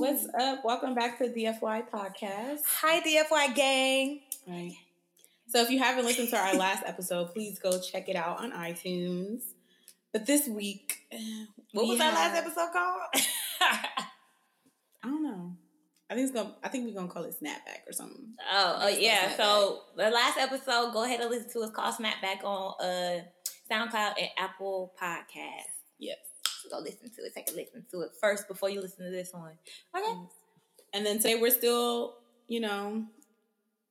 What's up? Welcome back to the DFY Podcast. Hi, DFY gang. Right. So if you haven't listened to our last episode, please go check it out on iTunes. But this week, what we was our last episode called? I don't know. I think it's gonna. I think we're gonna call it Snapback or something. oh, oh yeah. So the last episode, go ahead and listen to. It's called Snapback on uh SoundCloud and Apple Podcast. Yes. Go listen to it. Take a listen to it first before you listen to this one. Okay. Mm. And then today we're still, you know,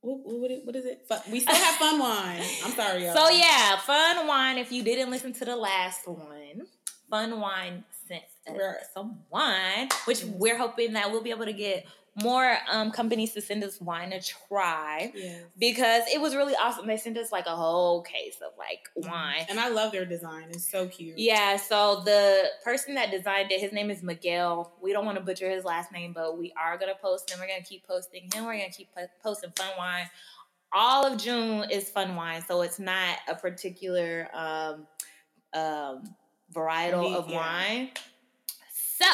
what, what, what is it? We still have fun wine. I'm sorry, y'all. So yeah, Fun Wine. If you didn't listen to the last one, Fun Wine sent us uh, Right. some wine, which mm. we're hoping that we'll be able to get more um, companies to send us wine to try Yeah. because it was really awesome. They sent us like a whole case of like wine. And I love their design. It's so cute. Yeah, so the person that designed it, his name is Miguel. We don't want to butcher his last name, but we are gonna post him. We're gonna keep posting him. We're gonna keep po- posting fun wine. All of June is fun wine, so it's not a particular um, um, varietal of yeah. wine. So,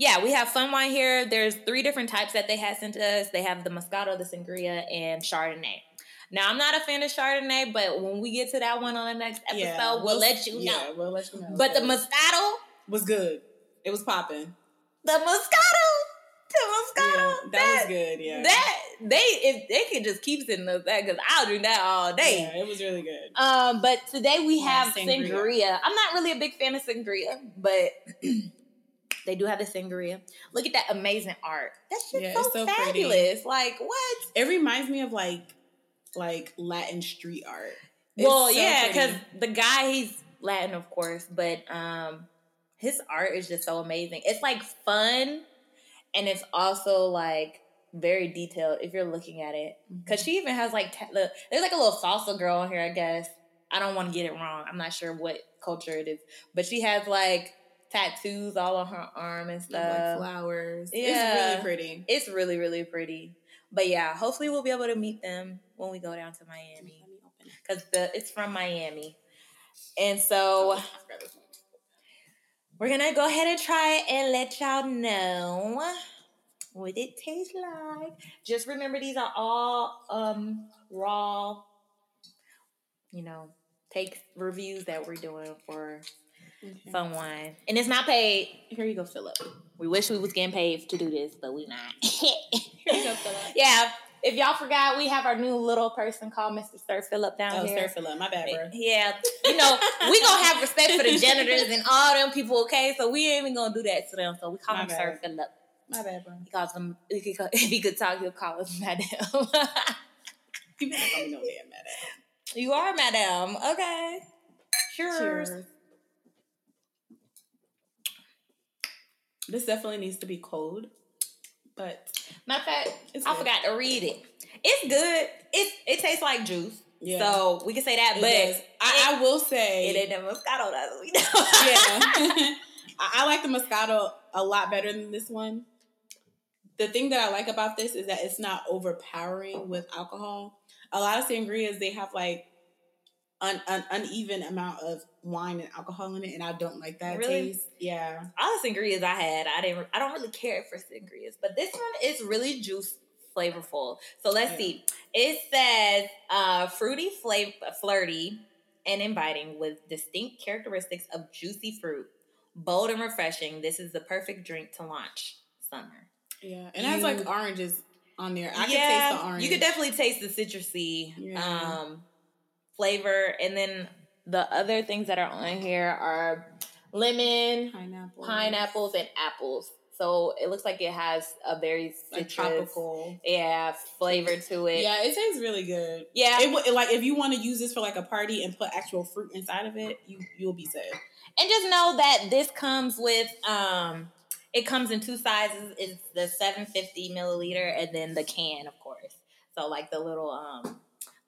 yeah, we have fun wine here. There's three different types that they had sent to us. They have the Moscato, the Sangria, and Chardonnay. Now, I'm not a fan of Chardonnay, but when we get to that one on the next episode, Yeah, we'll, let you know. Yeah, we'll let you know. But the Moscato, was good. It was popping. the Moscato, the Moscato, Yeah, that, that, was good. Yeah. that they if they could just keep sending us that because I'll drink that all day. Yeah, it was really good. Um, but today we Yeah, have sangria. sangria. I'm not really a big fan of sangria, but they do have the sangria. Look at that amazing art. That's just Yeah, so, so pretty. fabulous. Like what? It reminds me of like like Latin street art. It's well, so yeah, because the guy he's Latin, of course, but um, his art is just so amazing. It's like fun, and it's also like very detailed if you're looking at it. Mm-hmm. Because she even has like ta- the, there's like a little salsa girl on here. I guess I don't want to get it wrong. I'm not sure what culture it is, but she has like tattoos all on her arm and stuff. like flowers. Yeah. It's really pretty. It's really really pretty. But yeah, hopefully we'll be able to meet them when we go down to Miami Let me open because the it's from Miami. And so we're gonna go ahead and try it and let y'all know what it tastes like. Just remember these are all um raw, you know, take reviews that we're doing for Okay. fun wine. And it's not paid. Here you go, Philip. We wish we was getting paid to do this, but we not. Here you go, Philip. yeah. If y'all forgot, we have our new little person called Mr. Sir Philip down Oh, here. Sir Philip. My bad, bro. Yeah, you know, we gonna have respect for the janitors and all them people, okay? So we ain't even gonna do that to them. So we call My him bad. Sir Philip. My bad, bro. He calls him if he could- if he could talk, he'll call us Madam. People don't call me no damn mad you are Madam, okay? Cheers. Cheers. This definitely needs to be cold, but Matter of fact, I good. forgot to read it. It's good. It it tastes like juice. yeah. So we can say that, It but. I, I will it say, ain't that Moscato that we know. yeah, I, I like the Moscato a lot better than this one. The thing that I like about this is that it's not overpowering with alcohol. A lot of sangrias they have like an, an uneven amount of wine and alcohol in it, and I don't like that Really? taste. Yeah, all the sangrias I had, I didn't. I don't really care for sangrias, but this one is really juice flavorful. So let's Yeah. see. It says uh, fruity, flavor, flirty, and inviting with distinct characteristics of juicy fruit, bold and refreshing. This is the perfect drink to launch summer. yeah, and it has like oranges on there. I can taste the orange. You could definitely taste the citrusy Yeah. um, flavor, and then the other things that are on here are lemon, pineapple, pineapples and apples. So it looks like it has a very like tropical. yeah, flavor to it. Yeah, it tastes really good. yeah. It would like if you want to use this for like a party and put actual fruit inside of it, you you'll be set. and just know that this comes with um, it comes in two sizes. It's the 750 milliliter and then the can, of course. So like the little um,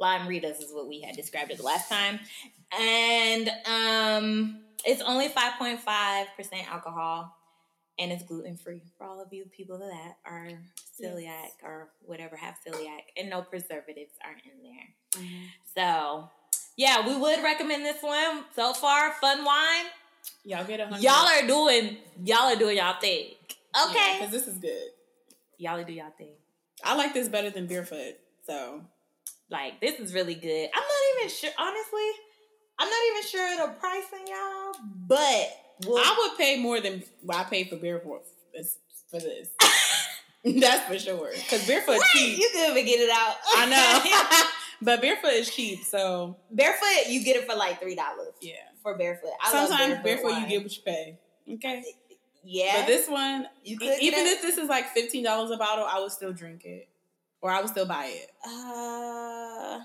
lime Ritas is what we had described it the last time, and um, it's only 5.5 percent alcohol. And it's gluten free for all of you people that are celiac or whatever have celiac, and no preservatives are in there. So, yeah, we would recommend this one so far. Fun wine. Y'all get a hundred. Y'all are doing y'all are doing y'all thing. Okay. because this is good. Y'all do y'all thing. I like this better than Barefoot. So Like this is really good. I'm not even sure. Honestly, I'm not even sure of the pricing, y'all. But we'll, I would pay more than what I paid for Barefoot for this. That's for sure. Because Barefoot What? cheap. You can even get it out. I know. but Barefoot is cheap, so barefoot, you get it for like three dollars yeah. for barefoot. I Sometimes barefoot, you get what you pay. Okay. Yeah, But this one, you could even if this is like fifteen dollars a bottle, I would still drink it, or I would still buy it. Uh,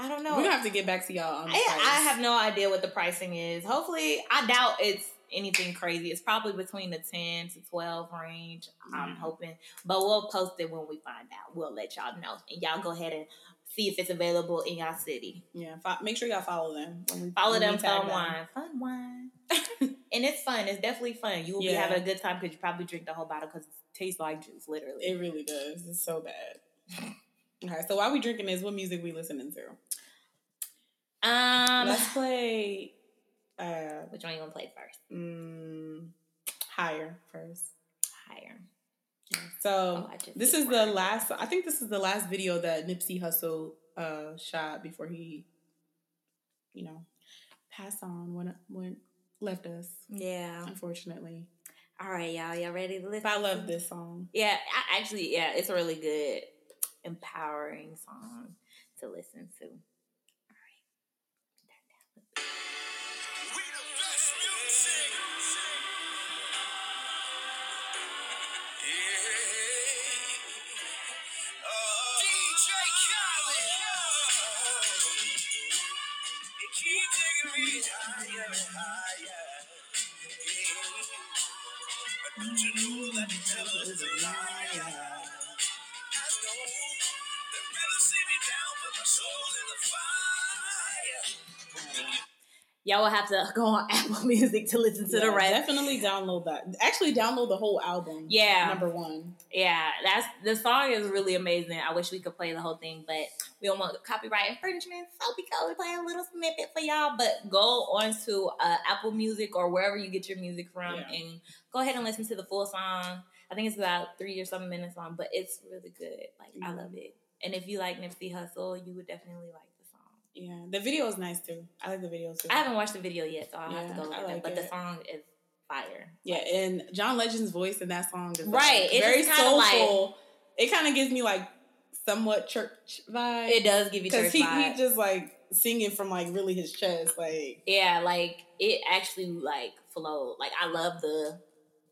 I don't know. We're gonna have to get back to y'all I. I have no idea what the pricing is. Hopefully, I doubt it's anything crazy. It's probably between the 10 to 12 range. I'm Mhm. hoping. But we'll post it when we find out. We'll let y'all know. And y'all go ahead and see if it's available in y'all city. Yeah, fo- make sure y'all follow them. When we, Follow them, fun wine. Fun wine. and it's fun. It's definitely fun. You will be having a good time because you probably drink the whole bottle because it tastes like juice, literally. It really does. It's so bad. All right, so while we drinking this, what music we listening to? um, Let's play uh which one you want to play first? mm, higher first. Higher. So Oh, this is the last. I think this is the last video that Nipsey Hussle uh shot before he, you know, passed on when when left us. Yeah. Unfortunately, All right, y'all. Y'all ready to listen? I love this song. Yeah, I, actually, yeah, it's a really good, empowering song to listen to. We the best music. Yeah. DJ Khaled. You keep taking me higher higher. But don't you know that the devil is a liar? I know they'd rather see me down, put my soul in the fire. Y'all will have to go on Apple Music to listen to the Yeah, rest. Definitely download that. Actually, download the whole album. Yeah. number one. Yeah, that's the song is really amazing. I wish we could play the whole thing, but we don't want copyright infringement, so we can only play a little snippet for y'all. But go on to uh, Apple Music or wherever you get your music from, Yeah. and go ahead and listen to the full song. I think it's about three or something minutes long, but it's really good. Like I Mhm. love it. And if you like Nipsey Hussle, you would definitely like the. Yeah, the video is nice too. I like the video too. I haven't watched the video yet, so I'll have to go look at like it. But the song is fire. Yeah, and John Legend's voice in that song is like, Right, it's very just kinda like- soulful. it kind of gives me like somewhat church vibe. It does give you because church he, vibe. he just like singing from like really his chest, like Yeah, like it actually like flowed. Like I love the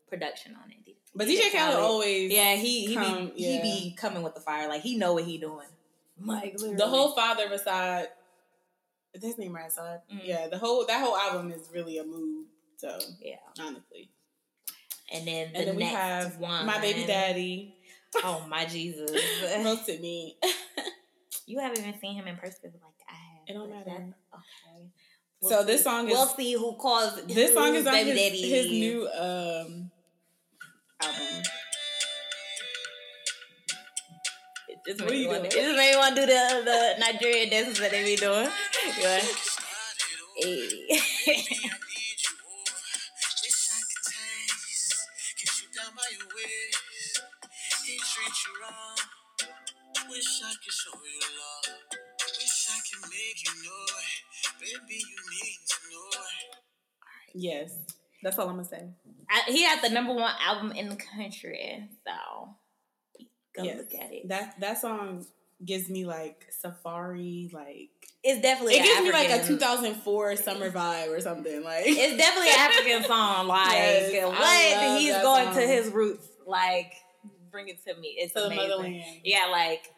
production on it. But DJ Khaled always yeah, he he come- be yeah. he be coming with the fire. Like he know what he doing. Like literally. the whole father beside is his name right? Mhm. Yeah, the whole that whole album is really a mood. So yeah, honestly, and then the and then we have one, my baby daddy Oh my Jesus! roasted me. you haven't even seen him in person like I have. It don't matter. Okay. So this song is- We'll see who calls this song is on baby his, daddy his new um album. This What made you me want to- made me want to do the the Nigerian dances that they be doing. Yeah. Hey. Wish I could show you love. Wish I could make you know it. Baby, you need to know it. Yes, that's all I'm gonna say. I, he had the number one album in the country, so go Yes. look at it. That that song gives me like safari, like It's definitely it gives me like a 2004 summer vibe or something. Like It's definitely an African song. Like Yes, what? He's going song. to his roots. Like bring it to me. It's to the amazing. motherland. Yeah, like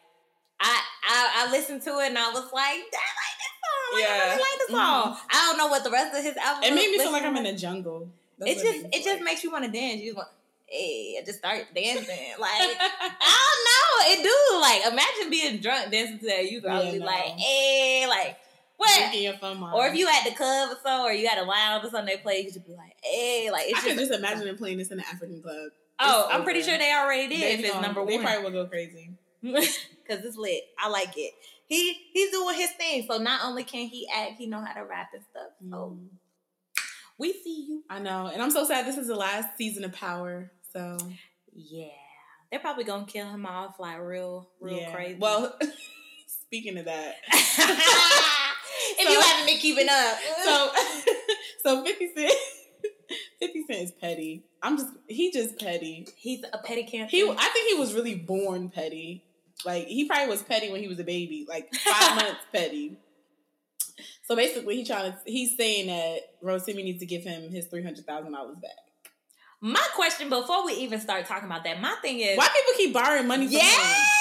I, I I listened to it and I was like, I like this song. Like, I really like the mm-hmm. song. I don't know what the rest of his album. It made me feel like I'm in a jungle. That's It just me it feel just makes you want to dance. You just want, hey, I just start dancing. Like I don't know, it do. Like imagine being drunk dancing to that. You probably Yeah, be no. like, hey, like what? Drinking your fun mom. Or if you at the club or so, or you at a lounge or something, they play, you just be like, hey, like it's I just. just imagine them playing this in an African club. oh, it's I'm pretty sure they already did. They if it's number one, they probably will go crazy. because it's lit. I like it. He he's doing his thing. So not only can he act, he know how to rap and stuff. So Mm. we see you. I know, and I'm so sad. This is the last season of Power, So Yeah. They're probably gonna kill him off like real, real yeah. crazy. Well, speaking of that, if So- you haven't been keeping up. so so Fifty Cent, Fifty Cent is petty. I'm just he just petty. he's a petty cancer. He I think he was really born petty. Like he probably was petty when he was a baby, like five months petty. So basically, he trying to he's saying that Rotimi needs to give him his three hundred thousand dollars back. My question before we even start talking about that, my thing is Why people keep borrowing money from? Yes.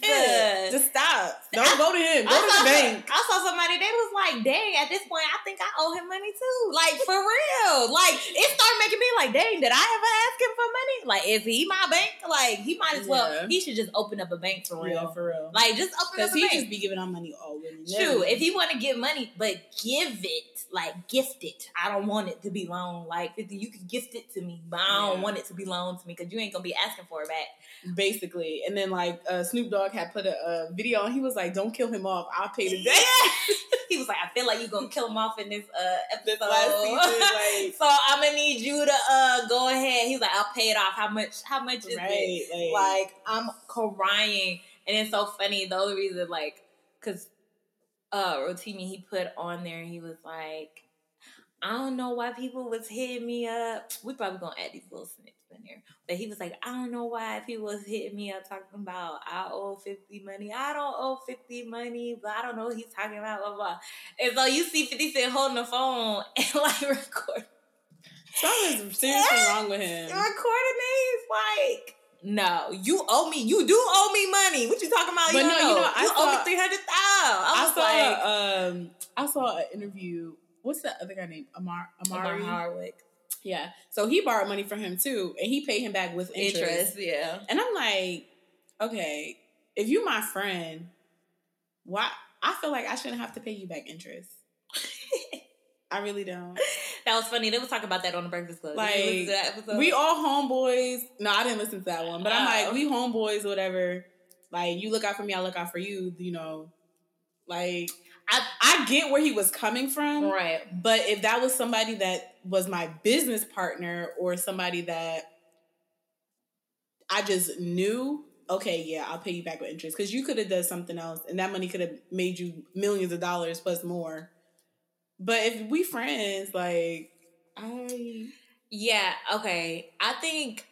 Yeah, just stop. Don't go to him. Go I to saw, the bank. I saw somebody that was like, dang, at this point, I think I owe him money too. Like, for real. Like, it started making me like, dang, did I ever ask him for money? Like, is he my bank? Like, he might as well, Yeah. he should just open up a bank for real. Yeah, for real. Like, just open up a he bank. just be giving out money all willy True. If you want to give money, but give it, like gift it. I don't want it to be loaned. Like 50, you can gift it to me, but I don't Yeah. want it to be loaned to me because you ain't gonna be asking for it back. basically, and then like uh, Snoop Dogg had put a, a video, and he was like, "Don't kill him off. I'll pay the debt." He was like, I feel like you're gonna kill him off in this uh episode. This like- so I'm gonna need you to uh go ahead. He's like, I'll pay it off. How much? How much is it? right? Like I'm crying, and it's so funny. The only reason, like, cause uh Rotimi he put on there, he was like, I don't know why people was hitting me up. We probably gonna add these little snips in there, but he was like, I don't know why people was hitting me up talking about I owe fifty money. I don't owe fifty money, but I don't know what he's talking about. Blah blah. And so you see Fifty Cent holding the phone and like record something is seriously wrong with him. recording these like no, you owe me. You do owe me money. What you talking about? But you no, don't you know. know, I you owe me three hundred thousand. I I saw like, um I saw an interview. What's the other guy named Amar Amari? Omari Hardwick. Yeah. So he borrowed money from him too, and he paid him back with interest. Interest, yeah. And I'm like, okay, if you my friend, why? I feel like I shouldn't have to pay you back interest. I really don't. That was funny. They was talking about that on the Breakfast Club. Like, Did you listen to that episode? We all homeboys. No, I didn't listen to that one, but I'm Oh. like, we homeboys, whatever. Like, you look out for me, I look out for you. You know, like I, I get where he was coming from, right. but if that was somebody that was my business partner or somebody that I just knew, okay, yeah, I'll pay you back with interest because you could have done something else, and that money could have made you millions of dollars plus more. But if we friends, like I, Yeah. Okay. I think,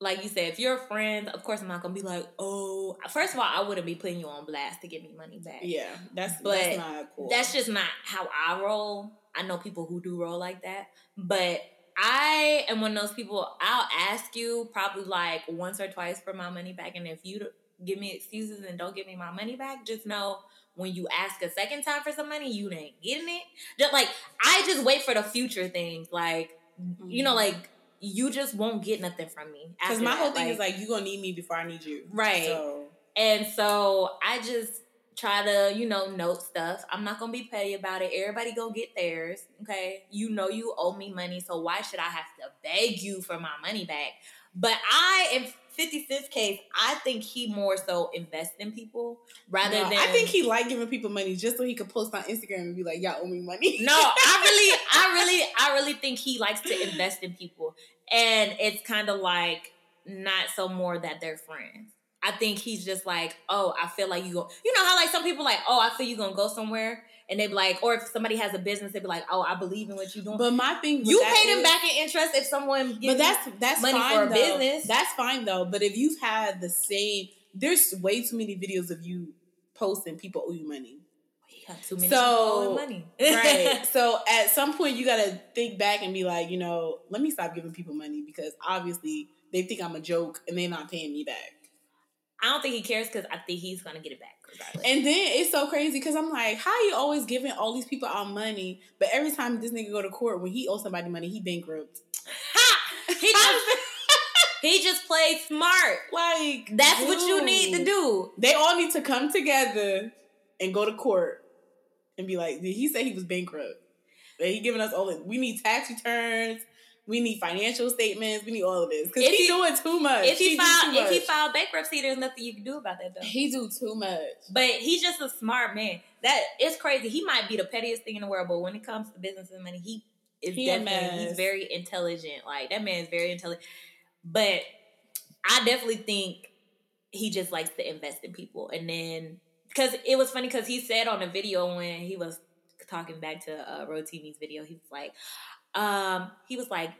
like you said, if you're a friend, of course I'm not gonna be like, oh. First of all, I wouldn't be putting you on blast to give me money back. yeah, that's But that's not cool. That's just not how I roll. I know people who do roll like that, but I am one of those people. I'll ask you probably like once or twice for my money back, and if you give me excuses and don't give me my money back, just know when you ask a second time for some money, you ain't getting it. Just like I just wait for the future things, like you know, mm-hmm. like you just won't get nothing from me. because my that. whole thing is like you gonna need me before I need you, Right. So And so I just try to, you know, note stuff. I'm not gonna be petty about it. Everybody go get theirs. Okay. You know you owe me money, so why should I have to beg you for my money back? But I in 50 Cent's case, I think he more so invests in people rather No, than I think he like giving people money just so he could post on Instagram and be like, "Y'all owe me money." No, I really, I really, I really think he likes to invest in people, and it's kind of like not so more that they're friends. I think he's just like, oh, I feel like you go. You know how like some people like, oh, I feel you gonna go somewhere, and they be like, or if somebody has a business, they be like, oh, I believe in what you're doing. But my thing, you pay them is- back in interest if someone gives. But that's that's money fine for a though. business. That's fine though. But if you've had the same, there's way too many videos of you posting people owe you money. Oh, you got too many So- money, right. so at some point you gotta think back and be like, you know, let me stop giving people money because obviously they think I'm a joke and they're not paying me back. I don't think he cares because I think he's gonna get it back regardless. And then it's so crazy because I'm like, how you always giving all these people our money, but every time this nigga go to court when he owes somebody money, he bankrupt. ha! He just he just played smart. like That's what you need to do. They all need to come together and go to court and be like, did he said he was bankrupt. But he giving us all this. We need tax returns. We need financial statements. We need all of this because he's he, he- doing too much. If he do filed if he filed bankruptcy, there's nothing you can do about that though. he do too much. But he's just a smart man. That it's crazy. He might be the pettiest thing in the world, but when it comes to business and money, he is He definitely he's very intelligent. Like that man is very intelligent. But I definitely think he just likes to invest in people. And then because it was funny because he said on a video when he was talking back to uh, Rotimi's video, he was like, um, he was like,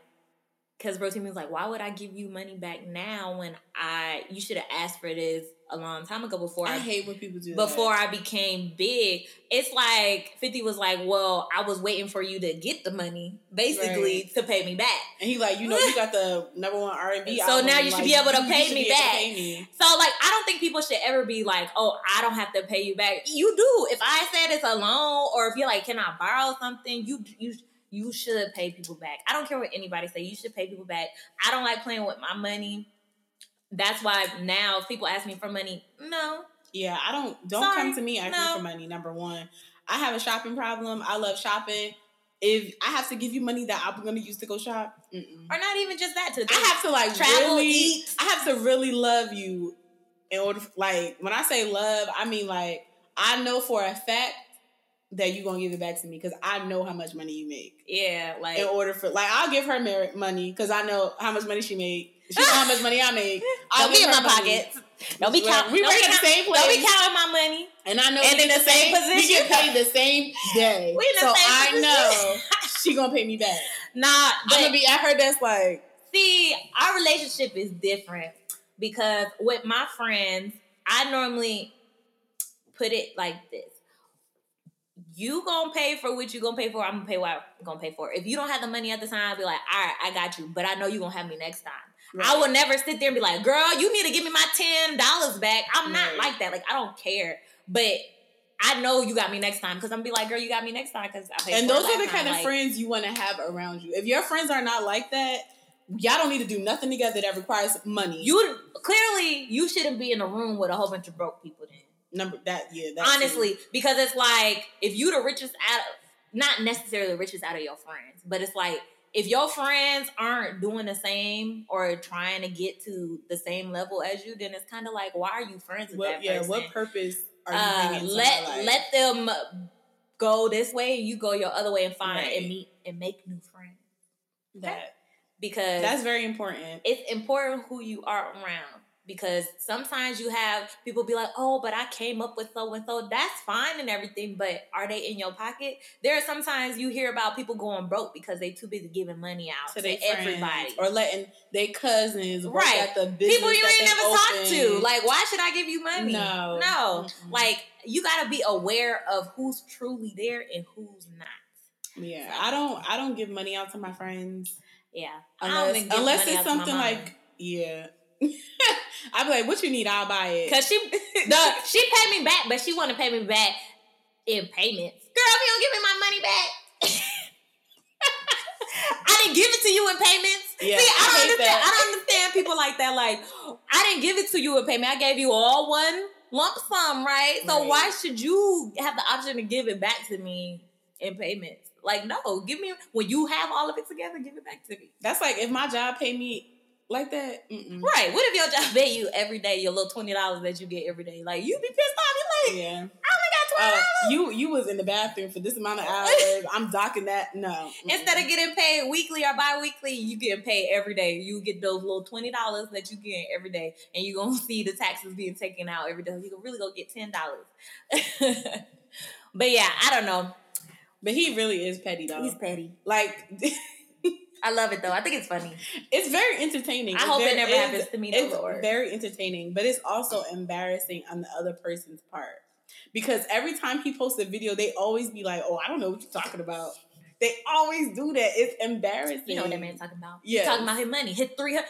because Rotimi was like, why would I give you money back now when I you should have asked for this a long time ago before I I hate when people do before that. I became big. It's like 50 was like, Well, I was waiting for you to get the money, basically, Right. to pay me back. And he like, you know, you got the number one R and B. So now you should be able to pay me back. Pay me. So like I don't think people should ever be like, Oh, I don't have to pay you back. You do. If I said it's a loan or if you're like, Can I borrow something? You you you should pay people back. I don't care what anybody say. You should pay people back. I don't like playing with my money. That's why now if people ask me for money, no. Yeah, I don't. Don't Sorry, come to me asking no. for money. Number one, I have a shopping problem. I love shopping. If I have to give you money that I'm going to use to go shop, mm-mm. Or not even just that. To I have to like Travel, really. eat. I have to really love you in order. Like when I say love, I mean like I know for a fact that you're gonna give it back to me because I know how much money you make. yeah, like In order for like, I'll give her merit money because I know how much money she made. She know how much money I make. I'll be in my pockets. Don't be counting. we work in the same Don't be counting my money. And I know And in the same We position. We get paid the same day. We in the so same I position. know she gonna pay me back. Nah, I'm gonna be at her desk like, see, our relationship is different because with my friends, I normally put it like this. You gonna pay for what you gonna pay for. I'm gonna pay what I'm gonna pay for. If you don't have the money at the time, I'll be like, all right, I got you. But I know you gonna have me next time. I will never sit there and be like, girl, you need to give me my ten dollars back. I'm not Right. like that. Like I don't care. But I know you got me next time because I'm gonna be like, girl, you got me next time because I paid And for it those are the last time. kind of Like, friends you want to have around you. If your friends are not like that, y'all don't need to do nothing together that requires money. You clearly you shouldn't be in a room with a whole bunch of broke people. Then number that yeah. That's honestly, because it's like if you the richest out, of, not necessarily the richest out of your friends, but it's like if your friends aren't doing the same or trying to get to the same level as you, then it's kind of like why are you friends with What that yeah? person? What purpose are you uh, let let them go this way and you go your other way and find Right. and meet and make new friends that. because That's very important. it's important who you are around because sometimes you have people be like, "Oh, but I came up with so and so." That's fine and everything, but are they in your pocket? There are sometimes you hear about people going broke because they too busy giving money out To to, everybody. or letting their cousins work Right. at the business People you ain't never talked to. Like, why should I give you money? No. no. Mm-mm. Like, you got to be aware of who's truly there and who's not. yeah, I don't I don't give money out to my friends Yeah, unless unless it's out to my something like yeah. I'd be like, what you need? I'll buy it. Cause she the, she paid me back, but she want to pay me back in payments. Girl, if you don't give me my money back, I didn't give it to you in payments. Yeah, See, I, don't understand. that. I don't understand people like that. Like, I didn't give it to you in payment. I gave you all one lump sum, right? So Right. why should you have the option to give it back to me in payments? Like, no, give me when you have all of it together, give it back to me. That's like if my job pay me like that. Mm-mm. Right? What if your job pay you every day your little twenty dollars that you get every day? Like, you be pissed off. You like, Yeah. I only got Uh, twenty dollars. you you was in the bathroom for this amount of hours. I'm docking that. No. Mm-mm. Instead of getting paid weekly or bi-weekly, you getting paid every day. You get those little twenty dollars that you get every day, and you gonna see the taxes being taken out every day. You can really go get ten dollars. but yeah, I don't know. but he really is petty though. He's petty. like I love it though. I think it's funny. it's very entertaining. I hope it never happens to me, It's Lord. very entertaining, but it's also embarrassing on the other person's part because every time he posts a video, they always be like, "Oh, I don't know what you're talking about." They always do that. It's embarrassing. You know what that man talking about? Yes. He talking about his money. His three hundred.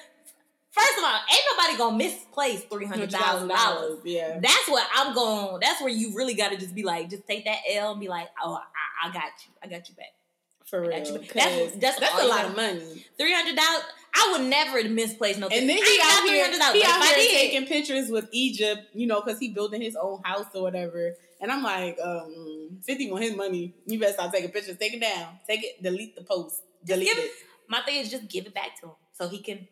First of all, ain't nobody gonna misplace three hundred thousand dollars. Yeah. That's what I'm going. That's where you really got to just be like, just take that L and be like, oh, I, I got you. I got you back. For real. got you back. 'Cause That's- that's that's a lot of money. Three hundred dollars. I would never misplace no. And then he got out here, $300, he out here taking pictures with Egypt, you know, because he building his own house or whatever. And I'm like, um, 50 want his money. You better start taking pictures. Take it down. Take it. Delete the post. Delete give it. My thing is just give it back to him so he can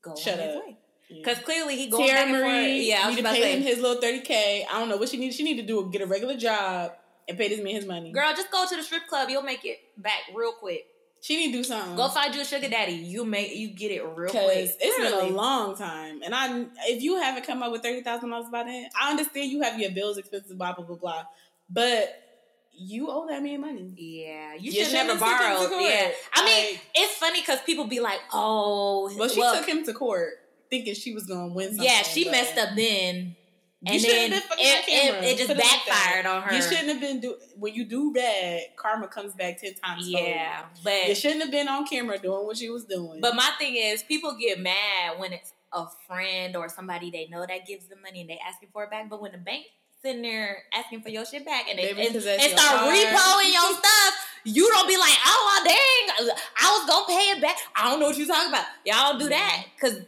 go Shut on his up. way. Yeah. Because clearly he going Tara back and forth. Yeah, I was about to pay him say, his little 30K. I don't know what she needs. She need to do get a regular job and pay this man his money. girl, just go to the strip club. You'll make it back real quick. She need to do something. Go find you a sugar daddy. You make you get it real quick. It's Really. been a long time, and I if you haven't come up with thirty thousand dollars by then, I understand you have your bills, expenses, blah blah blah blah, but you owe that man money. Yeah, you, You should never shouldn't have took him borrow. Yeah, I mean, Like- it's funny because people be like, "Oh, Well, she well, took him to court thinking she was gonna win. Something, yeah, she but messed up then, You and shouldn't then have been fucking it, on camera. it, it just Put backfired on her. You shouldn't have been do when you do bad. Karma comes back ten times. Yeah, you but shouldn't have been on camera doing what she was doing. but my thing is, people get mad when it's a friend or somebody they know that gives them money and they asking for it back. But when the bank sitting there asking for your shit back and they, and, and start car. repoing your stuff, you don't be like, oh well, dang, I was gonna pay it back. I don't know what you talking about. Y'all do that because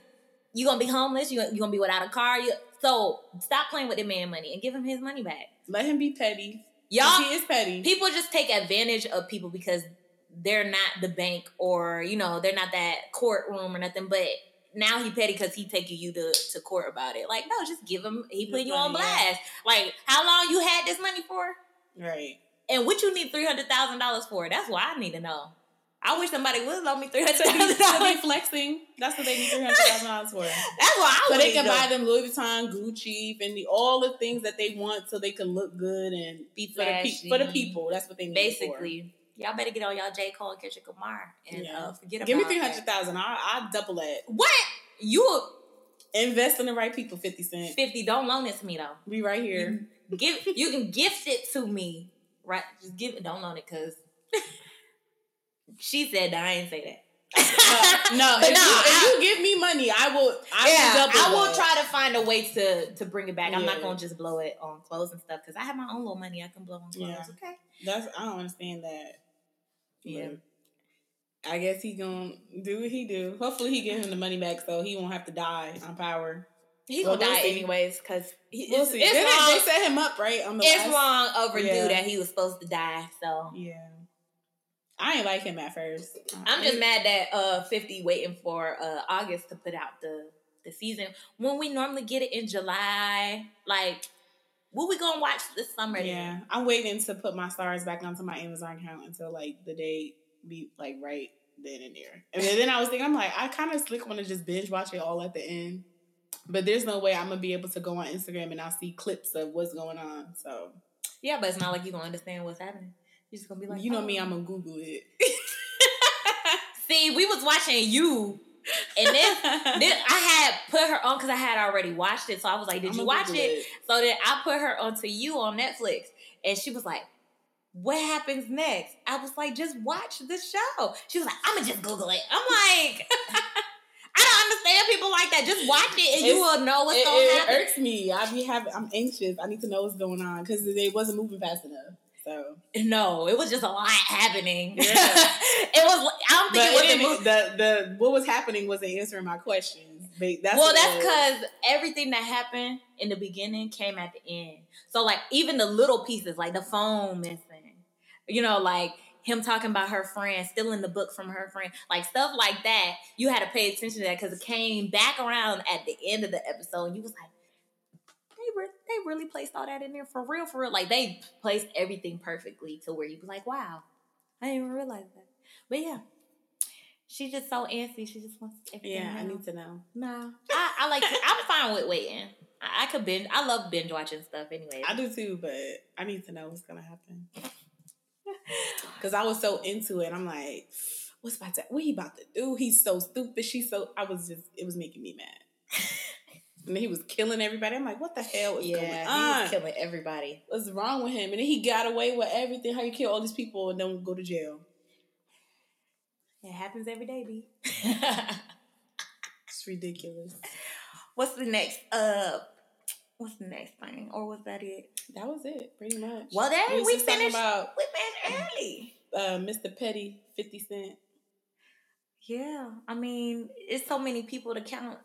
you gonna be homeless. You you gonna be without a car. You, so stop playing with the man money and give him his money back. Let him be petty. Y'all, he is petty. people just take advantage of people because they're not the bank or you know they're not that courtroom or nothing. But now he petty because he taking you to, to court about it. Like no, just give him. He put you on blast. Like how long you had this money for, right. and what you need three hundred thousand dollars for? That's what I need to know. I wish somebody would loan me three hundred be, thousand be dollars. flexing. That's what they need three hundred thousand dollars for. That's what I would do. So they can to buy them Louis Vuitton, Gucci, Fendi, all the things that they want, so they can look good and Be for the, pe- for the people. That's what they need. it for. Basically, y'all better get on y'all J Cole and Kendrick Lamar and Yeah. uh, forget give me about three that. hundred thousand. I'll double that. What you Invest in the right people. Fifty cent. fifty? Don't loan it to me though. We right here. give you can gift it to me, right? Just give it. Don't loan it because she said that. I ain't say that. Uh, no, But if, no, you, if you give me money, I will. I yeah, will. I will that. try to find a way to to bring it back. I'm not gonna just blow it on clothes and stuff because I have my own little money I can blow on clothes. Yeah. Okay. That's I don't understand that. Yeah. But I guess he gonna do what he do. Hopefully he give him the money back so he won't have to die on power. He Well, gonna we'll die see. anyways because We'll it's, see. it's They, long. they set him up right on the it's last- long overdue Yeah. that he was supposed to die. So Yeah. I ain't like him at first. I'm just mad that uh 50 waiting for uh August to put out the the season when we normally get it in July. Like, what we gonna watch this summer? then? Yeah, I'm waiting to put my stars back onto my Amazon account until like the day be like right then and there. And then I was thinking, I'm like, I kind of slick want to just binge watch it all at the end, but there's no way I'm gonna be able to go on Instagram and I'll see clips of what's going on. So Yeah, but it's not like you gonna understand what's happening. You're just gonna be like, you know oh. me, I'm gonna Google it. See, we was watching you, and then, then I had put her on because I had already watched it. So I was like, "Did I'ma you watch Google it? So then I put her onto you on Netflix, and she was like, "What happens next?" I was like, "Just watch the show." She was like, "I'm gonna just Google it." I'm like, I don't understand people like that. Just watch it, and you will know what's It, gonna it happen. irks me. I be having. I'm anxious. I need to know what's going on because they wasn't moving fast enough. So, No, it was just a lot happening. Yeah. it was. I don't but think it it was the the the what was happening wasn't answering my questions. That's well, that's because everything that happened in the beginning came at the end. So, like, even the little pieces, like the phone missing, you know, like him talking about her friend, stealing the book from her friend, like stuff like that. You had to pay attention to that because it came back around at the end of the episode, and you was like, they really placed all that in there for real, for real. Like they placed everything perfectly to where you be like, wow, I didn't even realize that. But yeah. She's just so antsy. She just wants everything. Yeah, I need to know. No, I, I like. To, I'm fine with waiting. I, I could binge. I love binge watching stuff. Anyway, I do too, but I need to know what's gonna happen. Cause I was so into it. I'm like, what's about to what he about to do? He's so stupid. She's so I was just it was making me mad. And he was killing everybody. I'm like, what the hell is going on? he was killing everybody. What's wrong with him? And then he got away with everything. How you kill all these people and don't go to jail? It happens every day, B. It's ridiculous. what's the next? Uh, what's the next thing? Or was that it? That was it, pretty much. Well, then was we finished. about we finished early. uh, Mr. Petty, Fifty Cent. Yeah, I mean, it's so many people to count.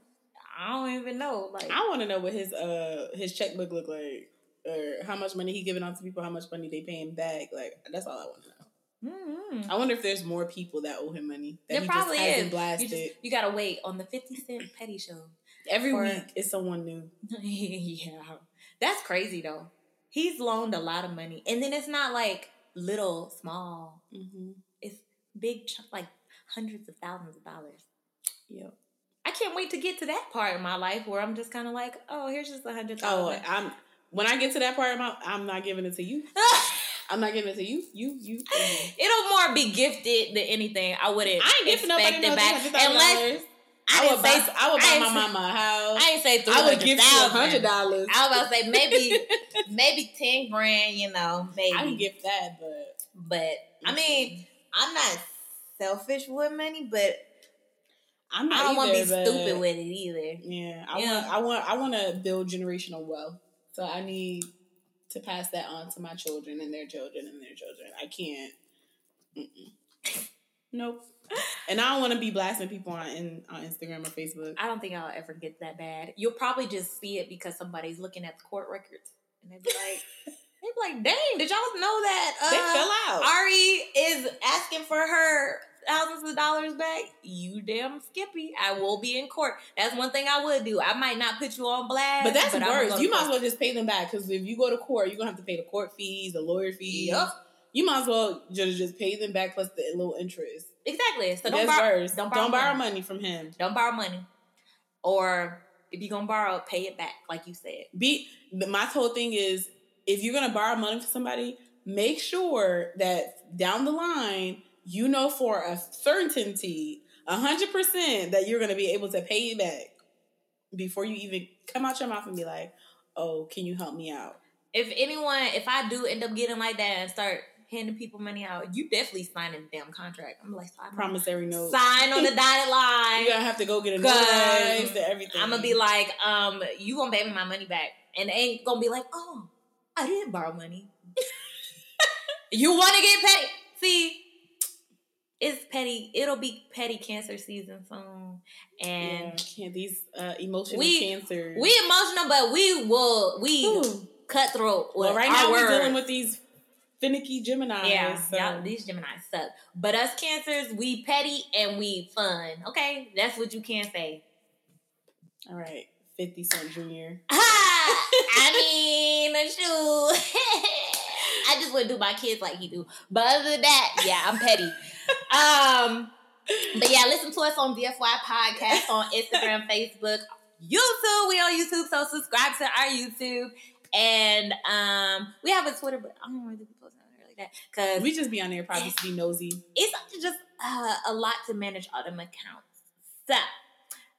I don't even know. Like, I want to know what his uh his checkbook look like, or how much money he giving out to people, how much money they paying back. Like that's all I want to know. mm I wonder if there's more people that owe him money that there he probably is. blasted. You, just, you gotta wait on the Fifty Cent Petty show. Every for- week is someone new. yeah, that's crazy though. He's loaned a lot of money, and then it's not like little, small. Mm-hmm. It's big like hundreds of thousands of dollars. Yep. I can't wait to get to that part in my life where I'm just kind of like, oh, here's just a hundred Oh. I'm when I get to that part, of my, I'm not giving it to you. I'm not giving it to you. You, you. It'll more be gifted than anything. I wouldn't. I ain't giving nobody expect no it back $300,000. unless I, I would buy. say. I would buy ain't my mama a house. I didn't say three I would give you hundred dollars. I was about to say maybe maybe ten grand. You know, maybe. I can give that, but but I mean, I'm not selfish with money, but I'm I don't want to be stupid with it either. Yeah, I Yeah. want. I want. I want to build generational wealth. So I need to pass that on to my children and their children and their children. I can't. Mm-mm. Nope. And I don't want to be blasting people on in, on Instagram or Facebook. I don't think I'll ever get that bad. You'll probably just see it because somebody's looking at the court records and they'd be like, they'd be like, dang, did y'all know that? Uh, they fell out. Ari is asking for her thousands of dollars back. You damn Skippy. I will be in court. That's one thing I would do. I might not put you on blast. but that's I'm worse. You might as well just pay them back because if you go to court, you're gonna have to pay the court fees, the lawyer fees. Yup. You might as well just just pay them back plus the little interest. Exactly. So don't that's borrow, worse. don't Don't borrow borrow, money. money from him. don't borrow money. Or if you're gonna borrow, pay it back, like you said. be my whole thing is if you're gonna borrow money from somebody, make sure that down the line you know for a certainty, a hundred percent that you're gonna be able to pay it back before you even come out your mouth and be like, "Oh, can you help me out?" If anyone, if I do end up getting like that and start handing people money out, you definitely sign a damn contract. I'm like, sign, Promissory note. sign on the dotted line. You're gonna have to go get a notarized and everything. I'm gonna be like, um, you gonna pay me my money back, and they ain't gonna be like, oh, I didn't borrow money. you want to get paid? See, it's petty. It'll be petty cancer season soon, and yeah, these uh, emotional We- cancers. we emotional, but we will we Ooh. cutthroat. well, right now we're dealing with these finicky Gemini. Yeah, so. y'all, these Geminis suck. But us cancers, we petty and we fun. Okay, that's what you can say. All right, Fifty Cent. Ah, I mean, shoot. I just wouldn't do my kids like he do. But other than that, yeah, I'm petty. um, but yeah, listen to us on DFY Podcast on Instagram, Facebook, YouTube. We on YouTube, so subscribe to our YouTube. And um, we have a Twitter, but I don't really be posting on there like that because We just be on there probably to be nosy. it's just uh, a lot to manage all them accounts. So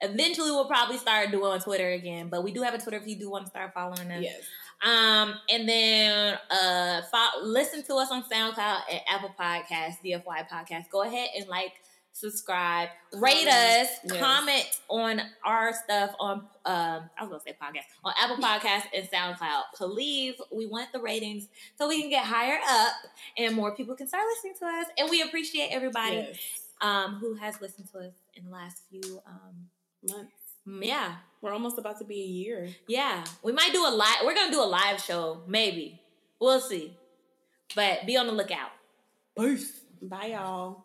eventually we'll probably start doing on Twitter again, but we do have a Twitter if you do want to start following us. Yes. Um, and then uh, fo- listen to us on SoundCloud and Apple Podcasts, DFY Podcast. Go ahead and like, subscribe, rate us, Yes. comment on our stuff on um, I was gonna say podcast on Apple Podcasts and SoundCloud. Please, we want the ratings so we can get higher up and more people can start listening to us. And we appreciate everybody Yes. um who has listened to us in the last few um Months. Yeah We're almost about to be a year. yeah we might do a live we're gonna do a live show maybe we'll see but be on the lookout Peace. Bye, y'all.